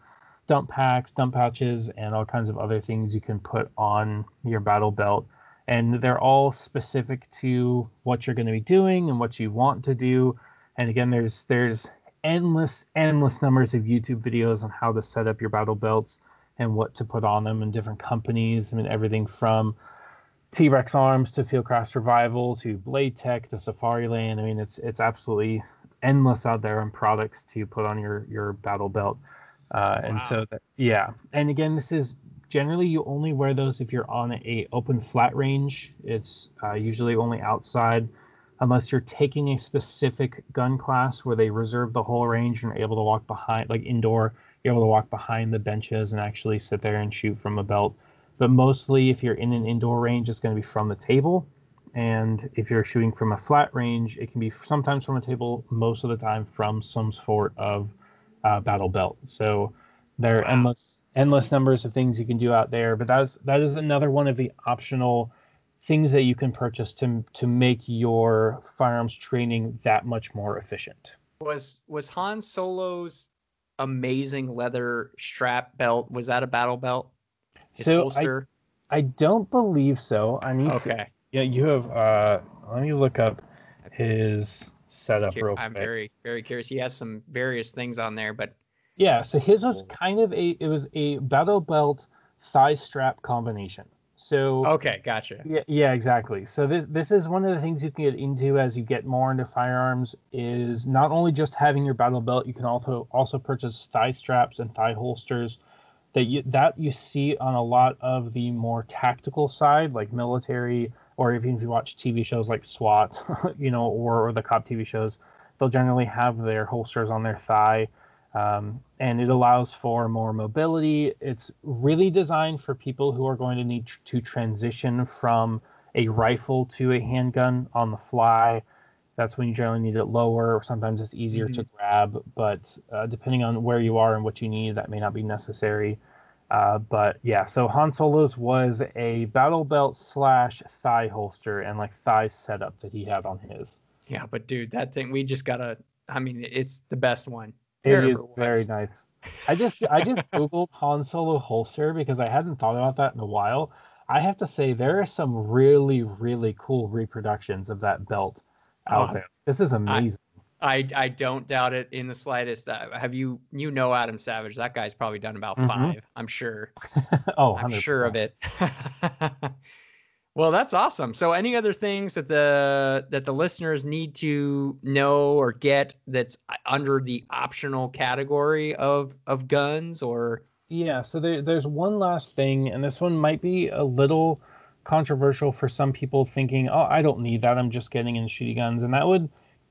dump packs, dump pouches, and all kinds of other things you can put on your battle belt. And they're all specific to what you're going to be doing and what you want to do. And again, there's there's endless, endless numbers of YouTube videos on how to set up your battle belts and what to put on them and different companies. I mean, everything from T Rex Arms to Fieldcraft Survival to Blade Tech to Safariland. I mean, it's it's absolutely endless out there on products to put on your your battle belt. Uh, wow. And so, that, yeah. And again, this is generally you only wear those if you're on a open flat range. It's uh, usually only outside unless you're taking a specific gun class where they reserve the whole range and are able to walk behind, like indoor, you're able to walk behind the benches and actually sit there and shoot from a belt. But mostly, if you're in an indoor range, it's going to be from the table. And if you're shooting from a flat range, it can be sometimes from a table, most of the time from some sort of uh, battle belt. So there are wow. endless, endless numbers of things you can do out there. But that's that is another one of the optional things that you can purchase to to make your firearms training that much more efficient. Was was Han Solo's amazing leather strap belt was that a battle belt? His so holster? I, I don't believe so. I need okay. To, yeah, you have uh let me look up his setup real quick. I'm very very curious. He has some various things on there, but yeah. So his was kind of a it was a battle belt thigh strap combination. So okay, gotcha. Yeah, yeah, exactly. So this this is one of the things you can get into as you get more into firearms is not only just having your battle belt, you can also also purchase thigh straps and thigh holsters that you that you see on a lot of the more tactical side, like military, or even if you watch TV shows like SWAT, [laughs] you know, or, or the cop TV shows, they'll generally have their holsters on their thigh um, and it allows for more mobility. It's really designed for people who are going to need to transition from a rifle to a handgun on the fly. That's when you generally need it lower. Sometimes it's easier mm-hmm. to grab, but uh, depending on where you are and what you need, that may not be necessary. Uh, but yeah, so Han Solo's was a battle belt slash thigh holster and like thigh setup that he had on his. Yeah, but dude, that thing we just gotta. I mean, it's the best one. It is very nice. I just I just [laughs] googled Han Solo holster because I hadn't thought about that in a while. I have to say there are some really really cool reproductions of that belt out oh, there. This is amazing. I, I, I don't doubt it in the slightest. Uh, have you you know Adam Savage? That guy's probably done about mm-hmm. five. I'm sure. [laughs] oh, I'm sure of it. [laughs] Well, that's awesome. So, any other things that the that the listeners need to know or get that's uh, under the optional category of of guns or? Yeah. So there, there's one last thing, and this one might be a little controversial for some people, thinking, "Oh, I don't need that. I'm just getting in shooty guns," and that would,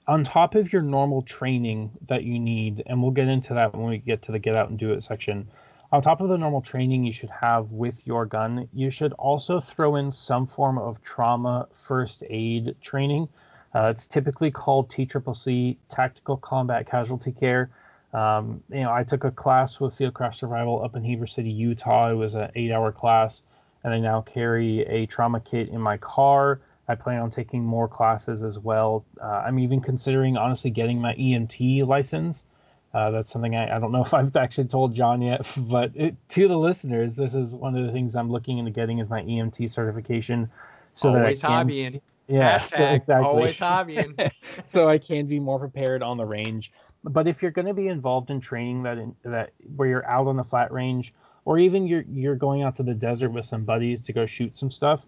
on top of your normal training that you need, and we'll get into that when we get to the get out and do it section on top of the normal training you should have with your gun, you should also throw in some form of trauma first aid training. Uh, it's typically called TCCC, Tactical Combat Casualty Care. Um, you know, I took a class with Fieldcraft Survival up in Heber City, Utah. It was an eight-hour class, and I now carry a trauma kit in my car. I plan on taking more classes as well. Uh, I'm even considering, honestly, getting my EMT license. Uh, that's something I, I don't know [laughs] if I've actually told John yet, [laughs] but it, to the listeners, this is one of the things I'm looking into getting is my EMT certification. So always that I can, hobbying. Yeah, [laughs] so exactly. Always hobbying. so I can be more prepared on the range. But if you're going to be involved in training that in, that where you're out on the flat range, or even you're you're going out to the desert with some buddies to go shoot some stuff,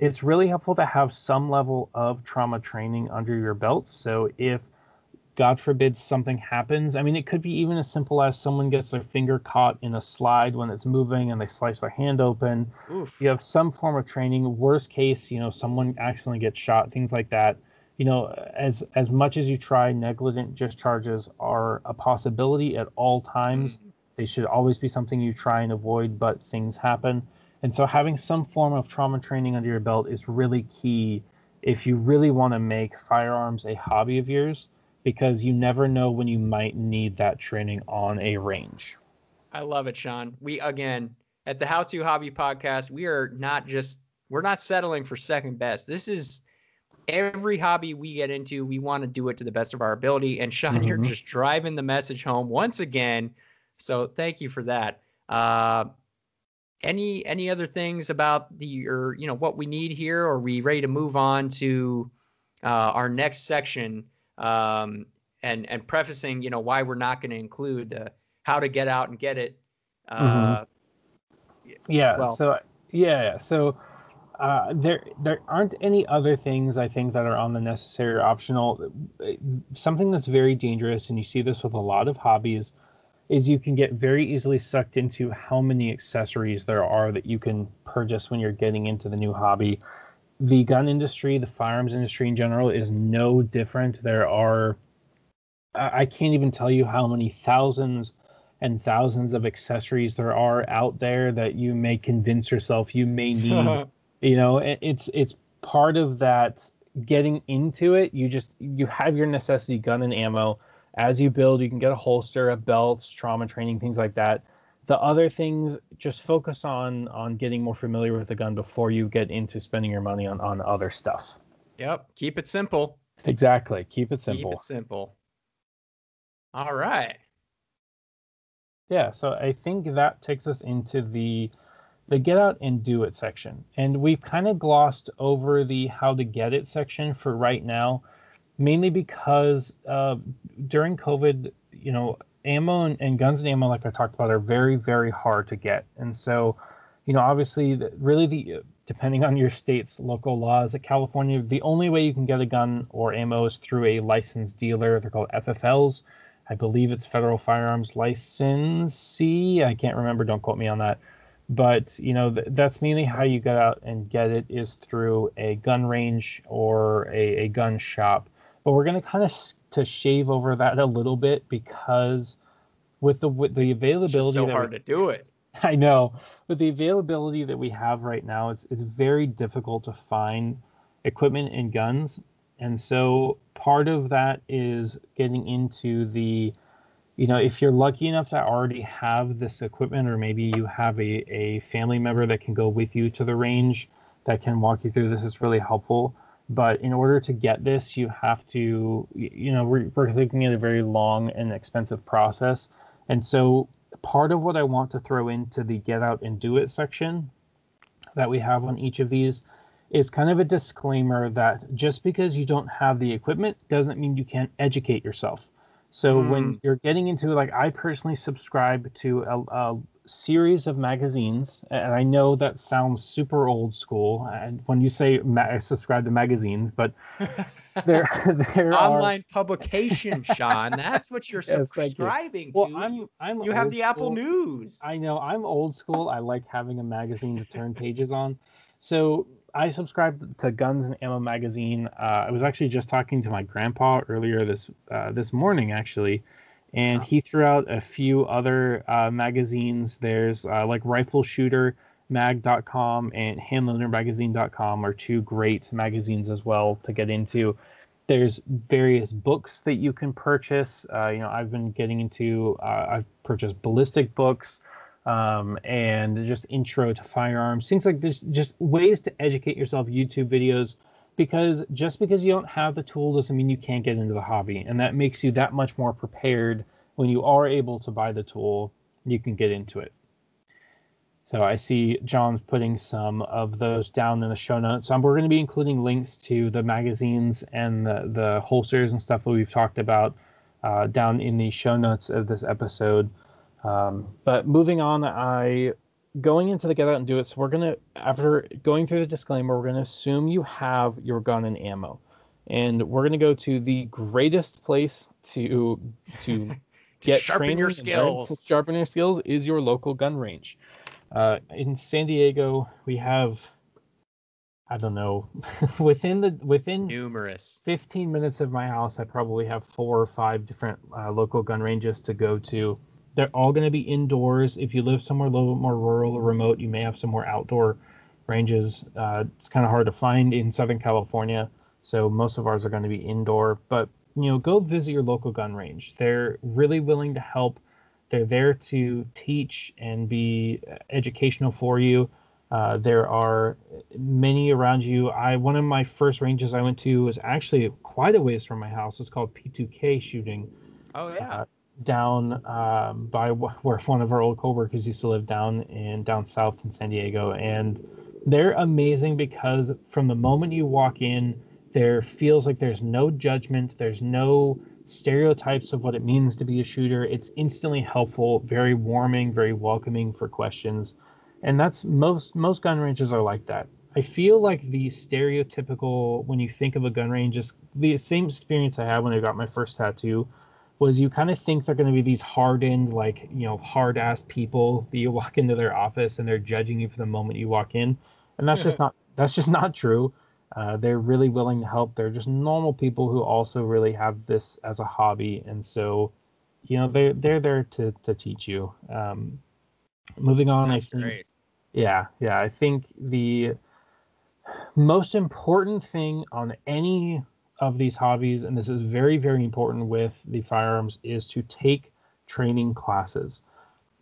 it's really helpful to have some level of trauma training under your belt. So if God forbid something happens. I mean, it could be even as simple as someone gets their finger caught in a slide when it's moving and they slice their hand open. Oof. You have some form of training. Worst case, you know, someone accidentally gets shot, things like that. You know, as as much as you try, negligent discharges are a possibility at all times. Mm-hmm. They should always be something you try and avoid, but things happen. And so having some form of trauma training under your belt is really key if you really want to make firearms a hobby of yours because you never know when you might need that training on a range. I love it, Sean. We again at the How to Hobby podcast, we are not just we're not settling for second best. This is every hobby we get into, we want to do it to the best of our ability. And Sean, mm-hmm. you're just driving the message home once again. So thank you for that. Uh, any any other things about the or you know what we need here? Or are we ready to move on to uh, our next section? Um, and and prefacing, you know, why we're not going to include the how to get out and get it. Uh, mm-hmm. Yeah. Well, so yeah. So uh, there there aren't any other things I think that are on the necessary or optional. Something that's very dangerous, and you see this with a lot of hobbies, is you can get very easily sucked into how many accessories there are that you can purchase when you're getting into the new hobby the gun industry, the firearms industry in general, is no different. There are, I can't even tell you how many thousands and thousands of accessories there are out there that you may convince yourself you may [laughs] need. you know, it's it's part of that getting into it. You just you have your necessity gun and ammo. As you build, you can get a holster, a belt, trauma training, things like that the other things just focus on on getting more familiar with the gun before you get into spending your money on on other stuff. Yep. Keep it simple. Exactly. Keep it simple keep it simple. All right. Yeah so i think that takes us into the the get out and do it section. And we've kind of glossed over the how to get it section for right now mainly because uh, during COVID, you know, ammo and, and, guns and ammo, like I talked about, are very, very hard to get. And so, you know, obviously, the, really, the uh, depending on your state's local laws, at California, the only way you can get a gun or ammo is through a licensed dealer. They're called FFLs. I believe it's Federal Firearms Licensee. I can't remember. Don't quote me on that. But you know th- that's mainly how you get out and get it is through a gun range or a, a gun shop. But we're going to kind of to shave over that a little bit because with the with the availability, it's so hard we, to do it. [laughs] I know, with the availability that we have right now, it's it's very difficult to find equipment and guns, and so part of that is getting into the you know if you're lucky enough to already have this equipment or maybe you have a, a family member that can go with you to the range that can walk you through this is really helpful but in order to get this you have to you know we're, we're looking at a very long and expensive process and so part of what i want to throw into the get out and do it section that we have on each of these is kind of a disclaimer that just because you don't have the equipment doesn't mean you can't educate yourself so mm. when you're getting into like i personally subscribe to a, a series of magazines, and I know that sounds super old school. And when you say ma- subscribe to magazines, but [laughs] there, [laughs] there online are... publication, [laughs] Sean. That's what you're yes, subscribing you. to. Well, I'm, I'm you have the school. Apple News. I know. I'm old school. I like having a magazine to turn pages on. So I subscribe to Guns and Ammo magazine. Uh, I was actually just talking to my grandpa earlier this uh, this morning, actually and he threw out a few other uh, magazines. There's uh, like Rifle Shooter mag.com and handloadermagazine.com are two great magazines as well to get into. There's various books that you can purchase. Uh, you know, I've been getting into. Uh, I've purchased ballistic books um, and just intro to firearms. Things like this, just ways to educate yourself. YouTube videos because just because you don't have the tool doesn't mean you can't get into the hobby and that makes you that much more prepared when you are able to buy the tool you can get into it. So i see john's putting some of those down in the show notes. So we're going to be including links to the magazines and the, the holsters and stuff that we've talked about uh, down in the show notes of this episode. Um, but moving on i going into the get out and do it. So we're gonna after going through the disclaimer, we're gonna assume you have your gun and ammo, and we're gonna go to the greatest place to to [laughs] get sharpen your skills. Sharpen your skills is your local gun range. Uh, in San Diego, we have I don't know [laughs] within the within numerous 15 minutes of my house, I probably have four or five different uh, local gun ranges to go to they're all going to be indoors. If you live somewhere a little bit more rural or remote, you may have some more outdoor ranges. Uh, it's kind of hard to find in Southern California, so most of ours are going to be indoor. But you know, go visit your local gun range. They're really willing to help. They're there to teach and be educational for you. Uh, there are many around you. I one of my first ranges I went to was actually quite a ways from my house. It's called P2K shooting. Oh yeah. Uh, down um, by where one of our old coworkers used to live down in down south in San Diego, and they're amazing because from the moment you walk in, there feels like there's no judgment, there's no stereotypes of what it means to be a shooter. It's instantly helpful, very warming, very welcoming for questions, and that's most most gun ranges are like that. I feel like the stereotypical when you think of a gun range is the same experience I had when I got my first tattoo was you kind of think they're going to be these hardened, like, you know, hard ass people that you walk into their office and they're judging you for the moment you walk in. And that's just not, that's just not true. Uh, they're really willing to help. They're just normal people who also really have this as a hobby. And so, you know, they're, they're there to, to teach you. Um, moving on. That's I think, great. Yeah. Yeah. I think the most important thing on any of these hobbies, and this is very, very important with the firearms, is to take training classes.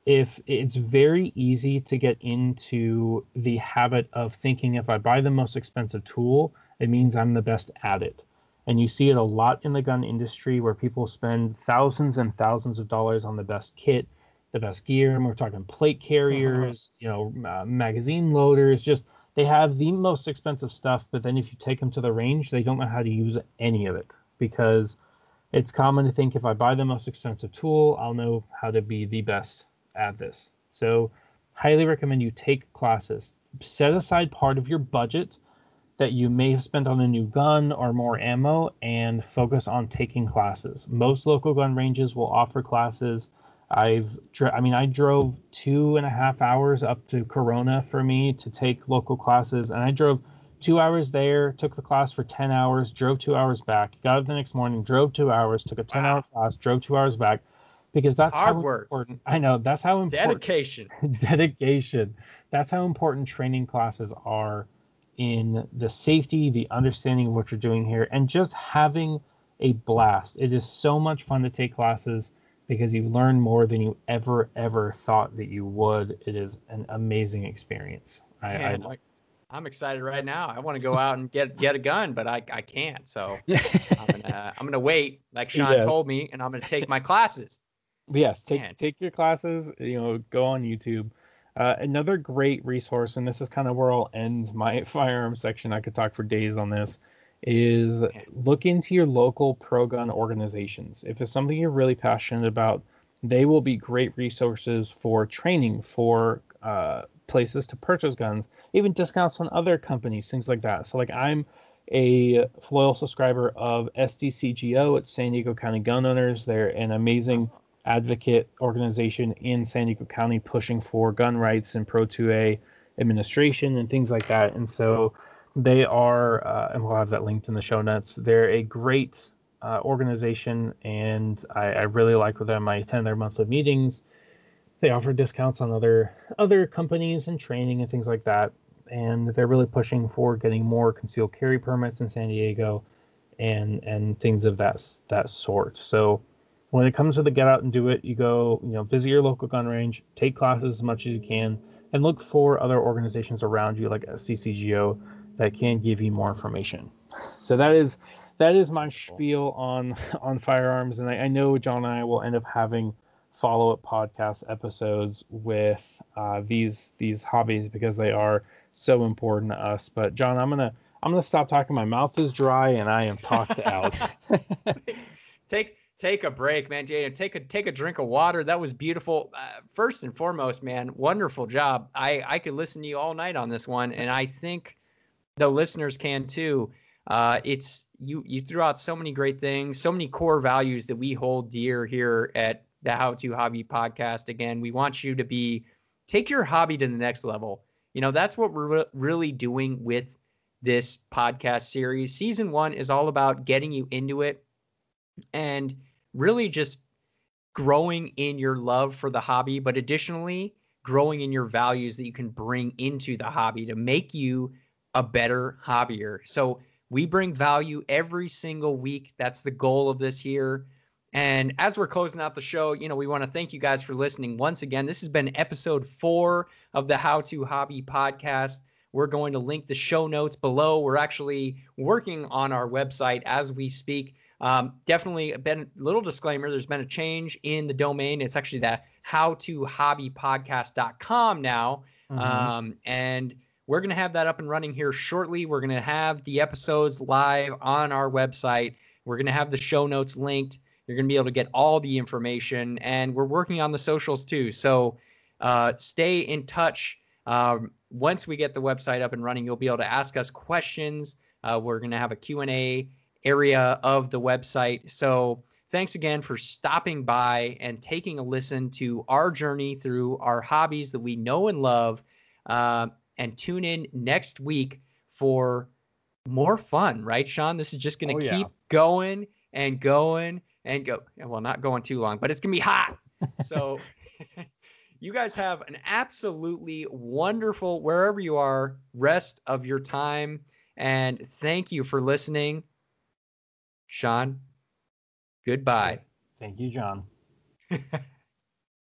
If it's very easy to get into the habit of thinking if I buy the most expensive tool, it means I'm the best at it. And you see it a lot in the gun industry where people spend thousands and thousands of dollars on the best kit, the best gear. And we're talking plate carriers, you know, uh, magazine loaders, just they have the most expensive stuff, but then if you take them to the range, they don't know how to use any of it. because it's common to think if I buy the most expensive tool, I'll know how to be the best at this. So, highly recommend you take classes. Set aside part of your budget that you may have spent on a new gun or more ammo and focus on taking classes. Most local gun ranges will offer classes. I've, I mean, I drove two and a half hours up to Corona for me to take local classes, and I drove two hours there, took the class for 10 hours, drove two hours back, got up the next morning, drove two hours, took a 10 hour class, drove two hours back because that's hard how work. important. I know that's how important dedication. [laughs] dedication. That's how important training classes are in the safety, the understanding of what you're doing here, and just having a blast. It is so much fun to take classes because you learn more than you ever ever thought that you would. It is an amazing experience. I, Man, I like. I'm excited right now. I want to go out and get get a gun, but I, I can't. So [laughs] I'm gonna I'm gonna wait, like Sean yes. told me, and I'm gonna take my classes. Yes, take Man. take your classes. You know, go on YouTube. Uh, another great resource, and this is kind of where I'll end my [laughs] firearm section. I could talk for days on this. Is look into your local pro gun organizations. If it's something you're really passionate about, they will be great resources for training, for uh, places to purchase guns, even discounts on other companies, things like that. So, like, I'm a loyal subscriber of SDCGO. at San Diego County Gun Owners. They're an amazing advocate organization in San Diego County pushing for gun rights and Pro 2A administration and things like that. And so they are, uh, and we'll have that linked in the show notes. They're a great uh, organization, and I, I, really like them. I attend their monthly meetings. They offer discounts on other other companies and training and things like that. And they're really pushing for getting more concealed carry permits in San Diego, and and things of that that sort. So when it comes to the get out and do it, you go, you know, visit your local gun range, take classes as much as you can, and look for other organizations around you like CCGO that can give you more information. So that is that is my spiel on [laughs] on firearms, and I, I know John and I will end up having follow up podcast episodes with uh, these these hobbies because they are so important to us. But John, I'm gonna I'm gonna stop talking. My mouth is dry and I am talked out. [laughs] take take a break, man. Jay, take a take a drink of water. That was beautiful. Uh, first and foremost, man, wonderful job. I I could listen to you all night on this one, and I think the listeners can too. Uh, it's you you threw out so many great things, so many core values that we hold dear here at the How to Hobby podcast. Again, we want you to be take your hobby to the next level. You know, that's what we're re- really doing with this podcast series. Season one is all about getting you into it and really just growing in your love for the hobby, but additionally, growing in your values that you can bring into the hobby to make you a better hobbyer. So we bring value every single week. That's the goal of this here. And as we're closing out the show, you know, we want to thank you guys for listening once again. This has been episode four of the How to Hobby podcast. We're going to link the show notes below. We're actually working on our website as we speak um, definitely been a little disclaimer. There's been a change in the domain. It's actually the how to hobbypodcast.com now. Mm-hmm. Um, and we're going to have that up and running here shortly. We're going to have the episodes live on our website. We're going to have the show notes linked. You're going to be able to get all the information. And we're working on the socials too. So uh, stay in touch. Um, once we get the website up and running, you'll be able to ask us questions. Uh, we're going to have a Q&A area of the website. So thanks again for stopping by and taking a listen to our journey through our hobbies that we know and love. Uh, and tune in next week for more fun, right, Sean? This is just going to oh, keep yeah. going and going and go. Well, not going too long, but it's going to be hot. [laughs] So [laughs] you guys have an absolutely wonderful, wherever you are, rest of your time. And thank you for listening. Sean, goodbye. Thank you, John. [laughs]